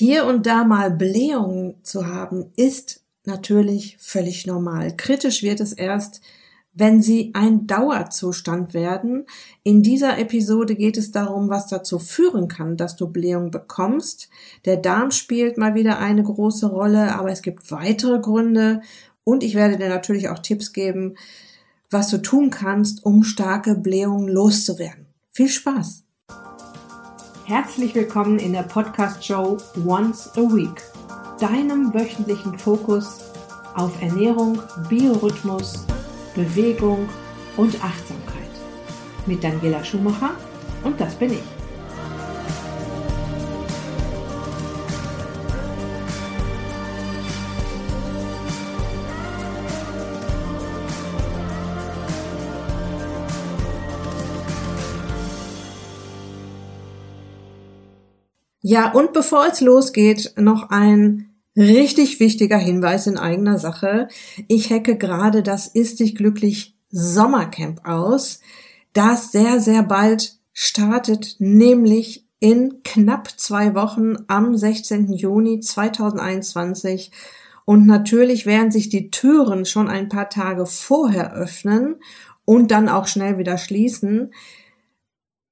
Hier und da mal Blähungen zu haben, ist natürlich völlig normal. Kritisch wird es erst, wenn sie ein Dauerzustand werden. In dieser Episode geht es darum, was dazu führen kann, dass du Blähung bekommst. Der Darm spielt mal wieder eine große Rolle, aber es gibt weitere Gründe und ich werde dir natürlich auch Tipps geben, was du tun kannst, um starke Blähungen loszuwerden. Viel Spaß! Herzlich willkommen in der Podcast-Show Once a Week, deinem wöchentlichen Fokus auf Ernährung, Biorhythmus, Bewegung und Achtsamkeit. Mit Daniela Schumacher und das bin ich. Ja, und bevor es losgeht, noch ein richtig wichtiger Hinweis in eigener Sache. Ich hacke gerade das Ist dich glücklich Sommercamp aus, das sehr, sehr bald startet, nämlich in knapp zwei Wochen am 16. Juni 2021. Und natürlich werden sich die Türen schon ein paar Tage vorher öffnen und dann auch schnell wieder schließen.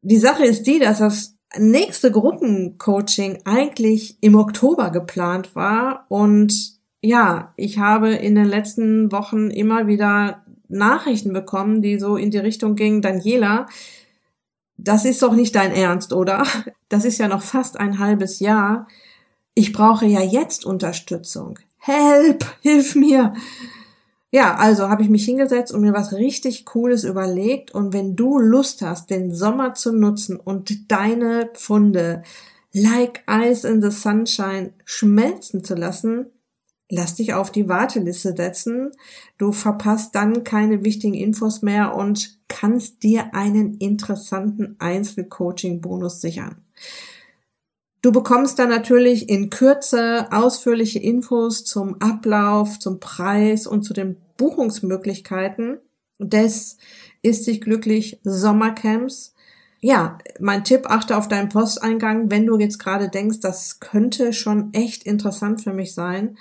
Die Sache ist die, dass das nächste Gruppencoaching eigentlich im Oktober geplant war und ja, ich habe in den letzten Wochen immer wieder Nachrichten bekommen, die so in die Richtung gingen, Daniela, das ist doch nicht dein Ernst, oder? Das ist ja noch fast ein halbes Jahr. Ich brauche ja jetzt Unterstützung. Help, hilf mir. Ja, also habe ich mich hingesetzt und mir was richtig Cooles überlegt. Und wenn du Lust hast, den Sommer zu nutzen und deine Pfunde like ice in the sunshine schmelzen zu lassen, lass dich auf die Warteliste setzen. Du verpasst dann keine wichtigen Infos mehr und kannst dir einen interessanten Einzelcoaching-Bonus sichern. Du bekommst dann natürlich in Kürze ausführliche Infos zum Ablauf, zum Preis und zu den Buchungsmöglichkeiten des Ist dich glücklich Sommercamps. Ja, mein Tipp, achte auf deinen Posteingang, wenn du jetzt gerade denkst, das könnte schon echt interessant für mich sein.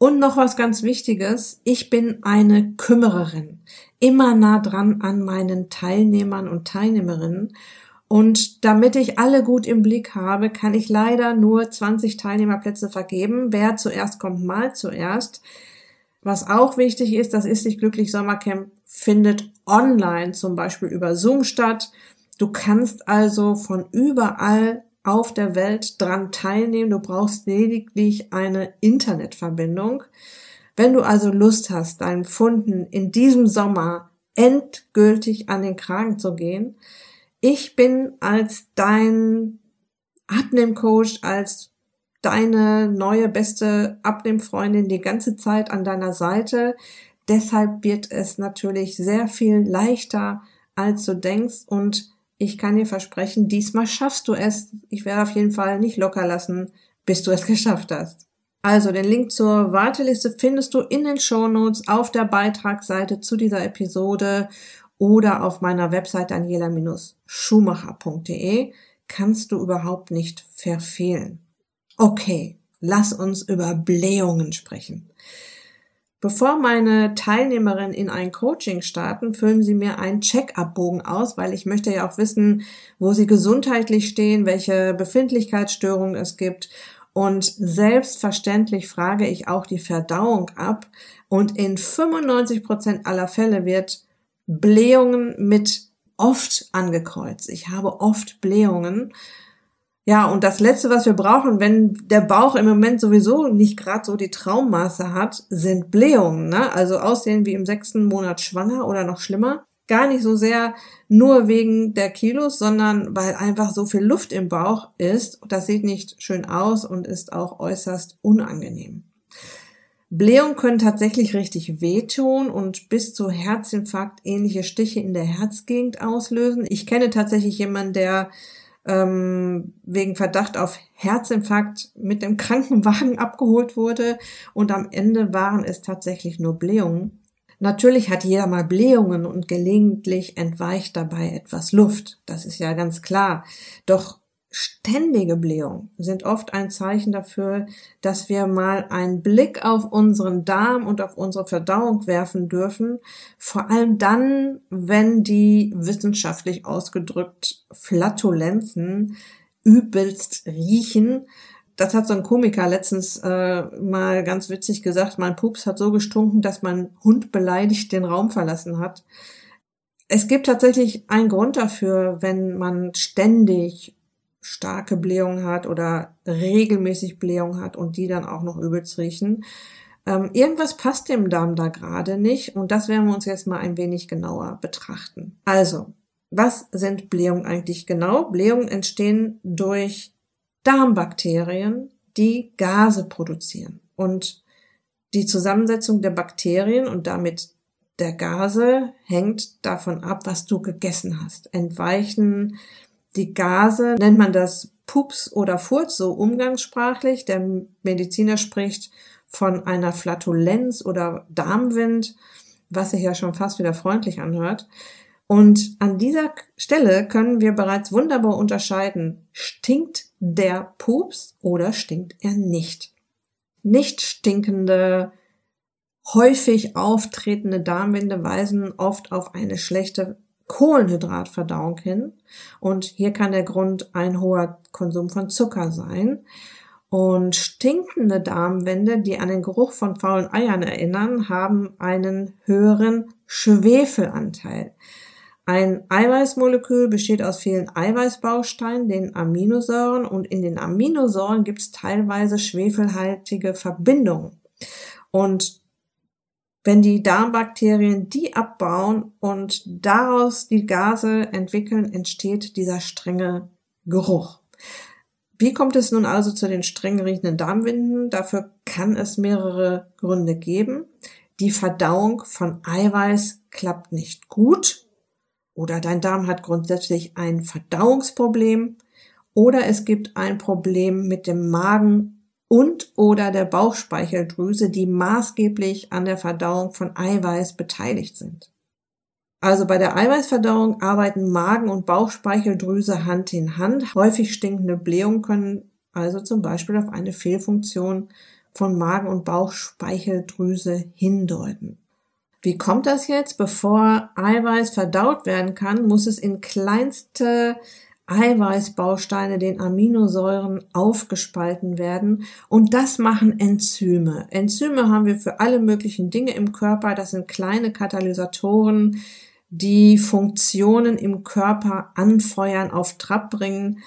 Und noch was ganz Wichtiges, ich bin eine Kümmererin, immer nah dran an meinen Teilnehmern und Teilnehmerinnen und damit ich alle gut im Blick habe, kann ich leider nur 20 Teilnehmerplätze vergeben. Wer zuerst kommt, mal zuerst. Was auch wichtig ist, das ist sich glücklich Sommercamp findet online zum Beispiel über Zoom statt. Du kannst also von überall auf der Welt dran teilnehmen. Du brauchst lediglich eine Internetverbindung. Wenn du also Lust hast, deinen Funden in diesem Sommer endgültig an den Kragen zu gehen, ich bin als dein Abnehmcoach, als deine neue beste Abnehmfreundin die ganze Zeit an deiner Seite. Deshalb wird es natürlich sehr viel leichter, als du denkst. Und ich kann dir versprechen, diesmal schaffst du es. Ich werde auf jeden Fall nicht locker lassen, bis du es geschafft hast. Also den Link zur Warteliste findest du in den Shownotes auf der Beitragsseite zu dieser Episode oder auf meiner Website daniela-schumacher.de kannst du überhaupt nicht verfehlen. Okay, lass uns über Blähungen sprechen. Bevor meine Teilnehmerinnen in ein Coaching starten, füllen sie mir einen Check-up-Bogen aus, weil ich möchte ja auch wissen, wo sie gesundheitlich stehen, welche Befindlichkeitsstörungen es gibt. Und selbstverständlich frage ich auch die Verdauung ab. Und in 95 Prozent aller Fälle wird Blähungen mit oft angekreuzt. Ich habe oft Blähungen. Ja, und das Letzte, was wir brauchen, wenn der Bauch im Moment sowieso nicht gerade so die Traummaße hat, sind Blähungen. Ne? Also aussehen wie im sechsten Monat schwanger oder noch schlimmer. Gar nicht so sehr nur wegen der Kilos, sondern weil einfach so viel Luft im Bauch ist. Das sieht nicht schön aus und ist auch äußerst unangenehm. Blähungen können tatsächlich richtig wehtun und bis zu Herzinfarkt ähnliche Stiche in der Herzgegend auslösen. Ich kenne tatsächlich jemanden, der ähm, wegen Verdacht auf Herzinfarkt mit dem Krankenwagen abgeholt wurde und am Ende waren es tatsächlich nur Blähungen. Natürlich hat jeder mal Blähungen und gelegentlich entweicht dabei etwas Luft. Das ist ja ganz klar. Doch ständige Blähung sind oft ein Zeichen dafür, dass wir mal einen Blick auf unseren Darm und auf unsere Verdauung werfen dürfen. Vor allem dann, wenn die wissenschaftlich ausgedrückt Flatulenzen übelst riechen. Das hat so ein Komiker letztens äh, mal ganz witzig gesagt. Mein Pups hat so gestunken, dass mein Hund beleidigt den Raum verlassen hat. Es gibt tatsächlich einen Grund dafür, wenn man ständig starke Blähung hat oder regelmäßig Blähung hat und die dann auch noch übelst riechen. Ähm, irgendwas passt dem Darm da gerade nicht und das werden wir uns jetzt mal ein wenig genauer betrachten. Also, was sind Blähungen eigentlich genau? Blähungen entstehen durch Darmbakterien, die Gase produzieren. Und die Zusammensetzung der Bakterien und damit der Gase hängt davon ab, was du gegessen hast. Entweichen die Gase nennt man das Pups oder Furz, so umgangssprachlich. Der Mediziner spricht von einer Flatulenz oder Darmwind, was sich ja schon fast wieder freundlich anhört. Und an dieser Stelle können wir bereits wunderbar unterscheiden, stinkt der Pups oder stinkt er nicht. Nicht stinkende, häufig auftretende Darmwinde weisen oft auf eine schlechte Kohlenhydratverdauung hin. Und hier kann der Grund ein hoher Konsum von Zucker sein. Und stinkende Darmwände, die an den Geruch von faulen Eiern erinnern, haben einen höheren Schwefelanteil. Ein Eiweißmolekül besteht aus vielen Eiweißbausteinen, den Aminosäuren, und in den Aminosäuren gibt es teilweise schwefelhaltige Verbindungen. Und wenn die Darmbakterien die abbauen und daraus die Gase entwickeln, entsteht dieser strenge Geruch. Wie kommt es nun also zu den streng riechenden Darmwinden? Dafür kann es mehrere Gründe geben. Die Verdauung von Eiweiß klappt nicht gut oder dein Darm hat grundsätzlich ein Verdauungsproblem oder es gibt ein Problem mit dem Magen und oder der Bauchspeicheldrüse, die maßgeblich an der Verdauung von Eiweiß beteiligt sind. Also bei der Eiweißverdauung arbeiten Magen und Bauchspeicheldrüse Hand in Hand. Häufig stinkende Blähungen können also zum Beispiel auf eine Fehlfunktion von Magen und Bauchspeicheldrüse hindeuten. Wie kommt das jetzt? Bevor Eiweiß verdaut werden kann, muss es in kleinste Eiweißbausteine, den Aminosäuren aufgespalten werden. Und das machen Enzyme. Enzyme haben wir für alle möglichen Dinge im Körper. Das sind kleine Katalysatoren, die Funktionen im Körper anfeuern, auf Trab bringen.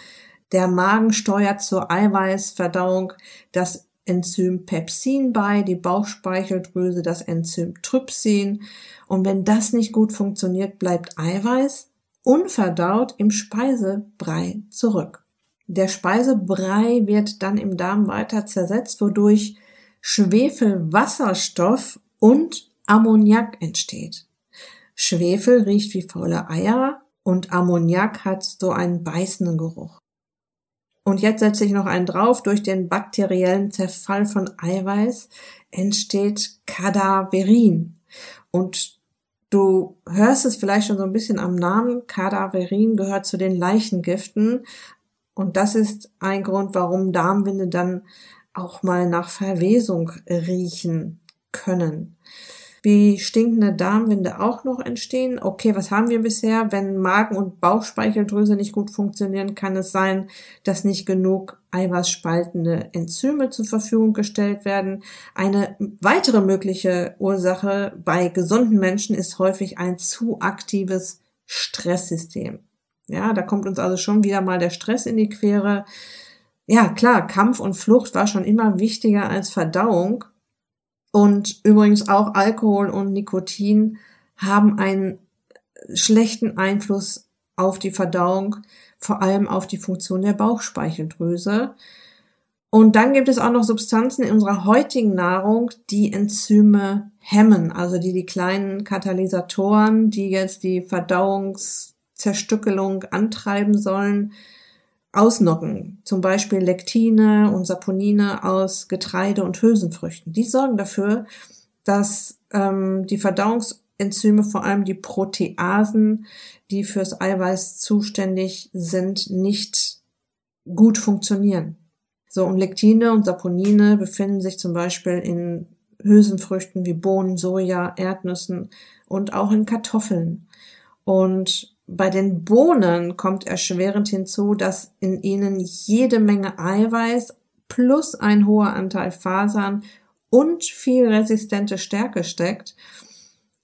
Der Magen steuert zur Eiweißverdauung das Enzym Pepsin bei, die Bauchspeicheldrüse das Enzym Trypsin. Und wenn das nicht gut funktioniert, bleibt Eiweiß unverdaut im Speisebrei zurück. Der Speisebrei wird dann im Darm weiter zersetzt, wodurch Schwefelwasserstoff und Ammoniak entsteht. Schwefel riecht wie faule Eier und Ammoniak hat so einen beißenden Geruch. Und jetzt setze ich noch einen drauf. Durch den bakteriellen Zerfall von Eiweiß entsteht Kadaverin. Und Du hörst es vielleicht schon so ein bisschen am Namen. Kadaverin gehört zu den Leichengiften. Und das ist ein Grund, warum Darmwinde dann auch mal nach Verwesung riechen können wie stinkende Darmwinde auch noch entstehen. Okay, was haben wir bisher? Wenn Magen- und Bauchspeicheldrüse nicht gut funktionieren, kann es sein, dass nicht genug eiweißspaltende Enzyme zur Verfügung gestellt werden. Eine weitere mögliche Ursache bei gesunden Menschen ist häufig ein zu aktives Stresssystem. Ja, da kommt uns also schon wieder mal der Stress in die Quere. Ja, klar, Kampf und Flucht war schon immer wichtiger als Verdauung. Und übrigens auch Alkohol und Nikotin haben einen schlechten Einfluss auf die Verdauung, vor allem auf die Funktion der Bauchspeicheldrüse. Und dann gibt es auch noch Substanzen in unserer heutigen Nahrung, die Enzyme hemmen, also die die kleinen Katalysatoren, die jetzt die Verdauungszerstückelung antreiben sollen, ausnocken, zum Beispiel Lektine und Saponine aus Getreide und Hülsenfrüchten. Die sorgen dafür, dass ähm, die Verdauungsenzyme, vor allem die Proteasen, die fürs Eiweiß zuständig sind, nicht gut funktionieren. So, und Lektine und Saponine befinden sich zum Beispiel in Hülsenfrüchten wie Bohnen, Soja, Erdnüssen und auch in Kartoffeln. Und bei den Bohnen kommt erschwerend hinzu, dass in ihnen jede Menge Eiweiß plus ein hoher Anteil Fasern und viel resistente Stärke steckt.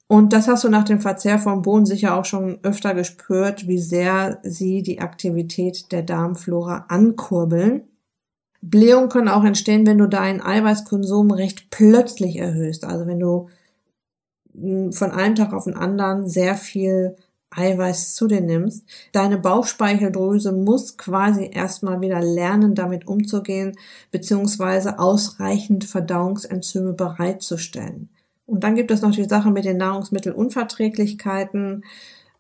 Und das hast du nach dem Verzehr von Bohnen sicher auch schon öfter gespürt, wie sehr sie die Aktivität der Darmflora ankurbeln. Blähungen können auch entstehen, wenn du deinen Eiweißkonsum recht plötzlich erhöhst. Also wenn du hm, von einem Tag auf den anderen sehr viel Eiweiß zu dir nimmst. Deine Bauchspeicheldrüse muss quasi erstmal wieder lernen, damit umzugehen, beziehungsweise ausreichend Verdauungsenzyme bereitzustellen. Und dann gibt es noch die Sache mit den Nahrungsmittelunverträglichkeiten.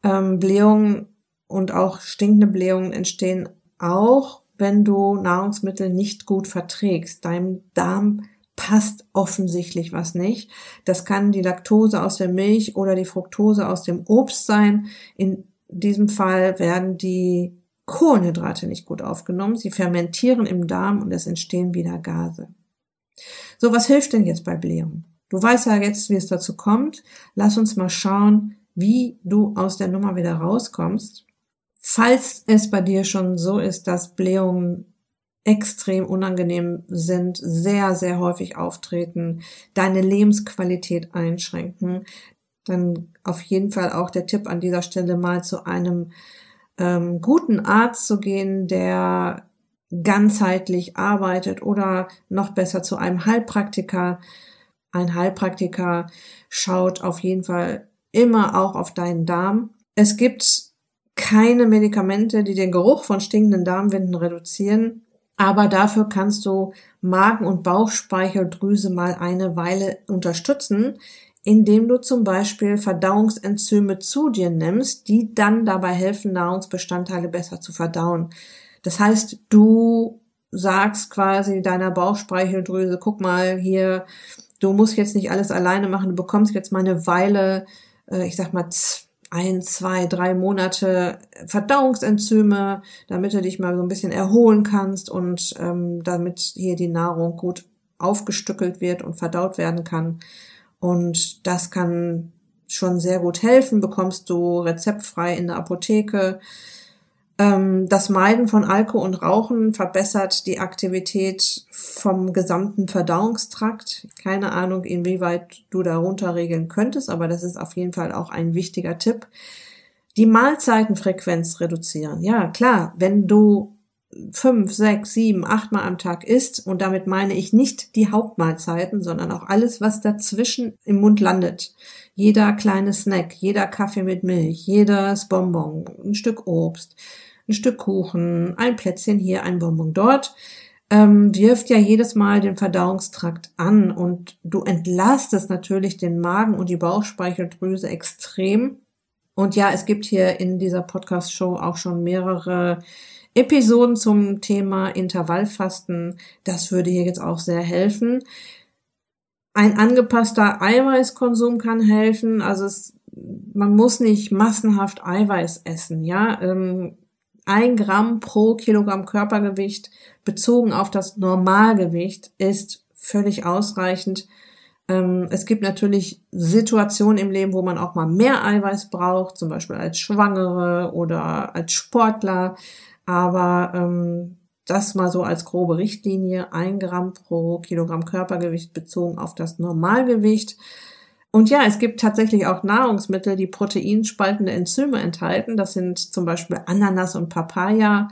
Ähm, Blähungen und auch stinkende Blähungen entstehen auch, wenn du Nahrungsmittel nicht gut verträgst. Deinem Darm passt offensichtlich was nicht. Das kann die Laktose aus der Milch oder die Fructose aus dem Obst sein. In diesem Fall werden die Kohlenhydrate nicht gut aufgenommen. Sie fermentieren im Darm und es entstehen wieder Gase. So, was hilft denn jetzt bei Blähungen? Du weißt ja jetzt, wie es dazu kommt. Lass uns mal schauen, wie du aus der Nummer wieder rauskommst. Falls es bei dir schon so ist, dass Blähungen extrem unangenehm sind, sehr, sehr häufig auftreten, deine Lebensqualität einschränken, dann auf jeden Fall auch der Tipp an dieser Stelle mal zu einem ähm, guten Arzt zu gehen, der ganzheitlich arbeitet oder noch besser zu einem Heilpraktiker. Ein Heilpraktiker schaut auf jeden Fall immer auch auf deinen Darm. Es gibt keine Medikamente, die den Geruch von stinkenden Darmwinden reduzieren. Aber dafür kannst du Magen- und Bauchspeicheldrüse mal eine Weile unterstützen, indem du zum Beispiel Verdauungsenzyme zu dir nimmst, die dann dabei helfen, Nahrungsbestandteile besser zu verdauen. Das heißt, du sagst quasi deiner Bauchspeicheldrüse, guck mal hier, du musst jetzt nicht alles alleine machen, du bekommst jetzt mal eine Weile, äh, ich sag mal ein, zwei, drei Monate Verdauungsenzyme, damit du dich mal so ein bisschen erholen kannst und ähm, damit hier die Nahrung gut aufgestückelt wird und verdaut werden kann. Und das kann schon sehr gut helfen, bekommst du rezeptfrei in der Apotheke. Ähm, das Meiden von Alkohol und Rauchen verbessert die Aktivität vom gesamten Verdauungstrakt. Keine Ahnung, inwieweit du darunter regeln könntest, aber das ist auf jeden Fall auch ein wichtiger Tipp. Die Mahlzeitenfrequenz reduzieren. Ja, klar, wenn du fünf, sechs, sieben, acht Mal am Tag isst, und damit meine ich nicht die Hauptmahlzeiten, sondern auch alles, was dazwischen im Mund landet. Jeder kleine Snack, jeder Kaffee mit Milch, jedes Bonbon, ein Stück Obst, ein Stück Kuchen, ein Plätzchen hier, ein Bonbon dort, ähm, wirft ja jedes Mal den Verdauungstrakt an und du entlastest natürlich den Magen und die Bauchspeicheldrüse extrem. Und ja, es gibt hier in dieser Podcast-Show auch schon mehrere Episoden zum Thema Intervallfasten. Das würde hier jetzt auch sehr helfen. Ein angepasster Eiweißkonsum kann helfen. Also es, man muss nicht massenhaft Eiweiß essen. Ja, ähm, ein Gramm pro Kilogramm Körpergewicht bezogen auf das Normalgewicht ist völlig ausreichend. Ähm, es gibt natürlich Situationen im Leben, wo man auch mal mehr Eiweiß braucht, zum Beispiel als Schwangere oder als Sportler. Aber ähm, das mal so als grobe Richtlinie, ein Gramm pro Kilogramm Körpergewicht bezogen auf das Normalgewicht. Und ja, es gibt tatsächlich auch Nahrungsmittel, die proteinspaltende Enzyme enthalten. Das sind zum Beispiel Ananas und Papaya.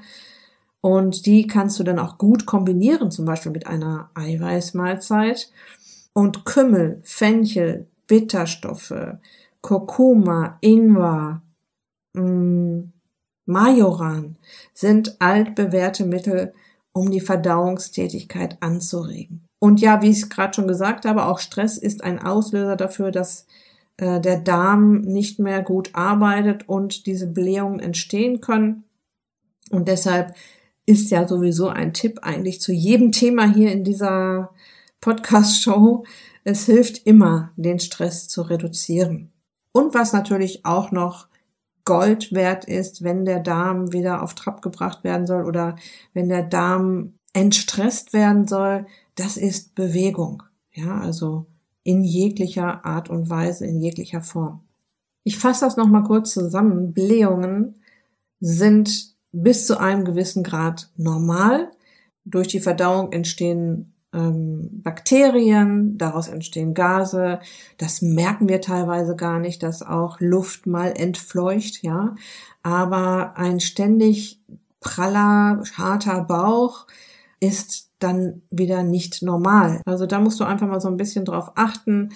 Und die kannst du dann auch gut kombinieren, zum Beispiel mit einer Eiweißmahlzeit. Und Kümmel, Fenchel, Bitterstoffe, Kurkuma, Ingwer, mh, mm, Majoran sind altbewährte Mittel, um die Verdauungstätigkeit anzuregen. Und ja, wie ich es gerade schon gesagt habe, auch Stress ist ein Auslöser dafür, dass äh, der Darm nicht mehr gut arbeitet und diese Blähungen entstehen können. Und deshalb ist ja sowieso ein Tipp eigentlich zu jedem Thema hier in dieser Podcast-Show. Es hilft immer, den Stress zu reduzieren. Und was natürlich auch noch Gold wert ist, wenn der Darm wieder auf Trab gebracht werden soll oder wenn der Darm entstresst werden soll, das ist Bewegung. Ja, also in jeglicher Art und Weise, in jeglicher Form. Ich fasse das nochmal kurz zusammen. Blähungen sind bis zu einem gewissen Grad normal. Durch die Verdauung entstehen ähm, Bakterien, daraus entstehen Gase. Das merken wir teilweise gar nicht, dass auch Luft mal entfleucht, ja. Aber ein ständig praller, harter Bauch ist dann wieder nicht normal. Also da musst du einfach mal so ein bisschen drauf achten.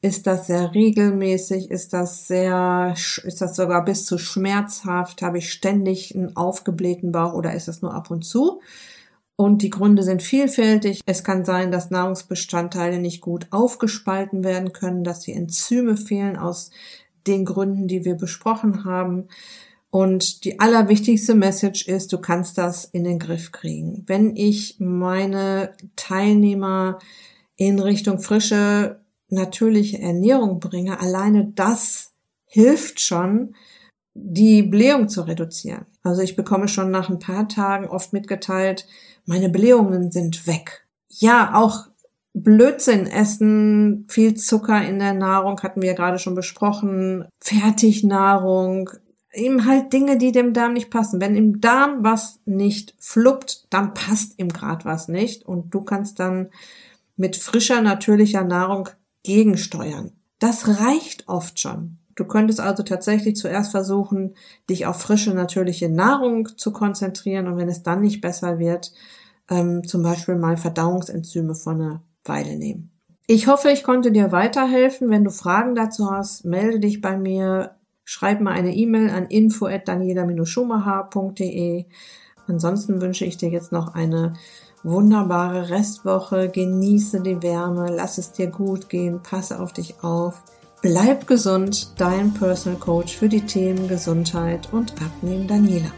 Ist das sehr regelmäßig? Ist das sehr, ist das sogar bis zu schmerzhaft? Habe ich ständig einen aufgeblähten Bauch oder ist das nur ab und zu? Und die Gründe sind vielfältig. Es kann sein, dass Nahrungsbestandteile nicht gut aufgespalten werden können, dass die Enzyme fehlen aus den Gründen, die wir besprochen haben. Und die allerwichtigste Message ist, du kannst das in den Griff kriegen. Wenn ich meine Teilnehmer in Richtung frische, natürliche Ernährung bringe, alleine das hilft schon, die Blähung zu reduzieren. Also ich bekomme schon nach ein paar Tagen oft mitgeteilt, meine Blähungen sind weg. Ja, auch Blödsinn essen, viel Zucker in der Nahrung hatten wir gerade schon besprochen, Fertignahrung, eben halt Dinge, die dem Darm nicht passen. Wenn im Darm was nicht fluppt, dann passt ihm grad was nicht und du kannst dann mit frischer natürlicher Nahrung gegensteuern. Das reicht oft schon. Du könntest also tatsächlich zuerst versuchen, dich auf frische, natürliche Nahrung zu konzentrieren und wenn es dann nicht besser wird, ähm, zum Beispiel mal Verdauungsenzyme von einer Weile nehmen. Ich hoffe, ich konnte dir weiterhelfen. Wenn du Fragen dazu hast, melde dich bei mir. Schreib mir eine E-Mail an info@daniela-schumacher.de. Ansonsten wünsche ich dir jetzt noch eine wunderbare Restwoche. Genieße die Wärme, lass es dir gut gehen, passe auf dich auf. Bleib gesund, dein Personal Coach für die Themen Gesundheit und Abnehmen Daniela.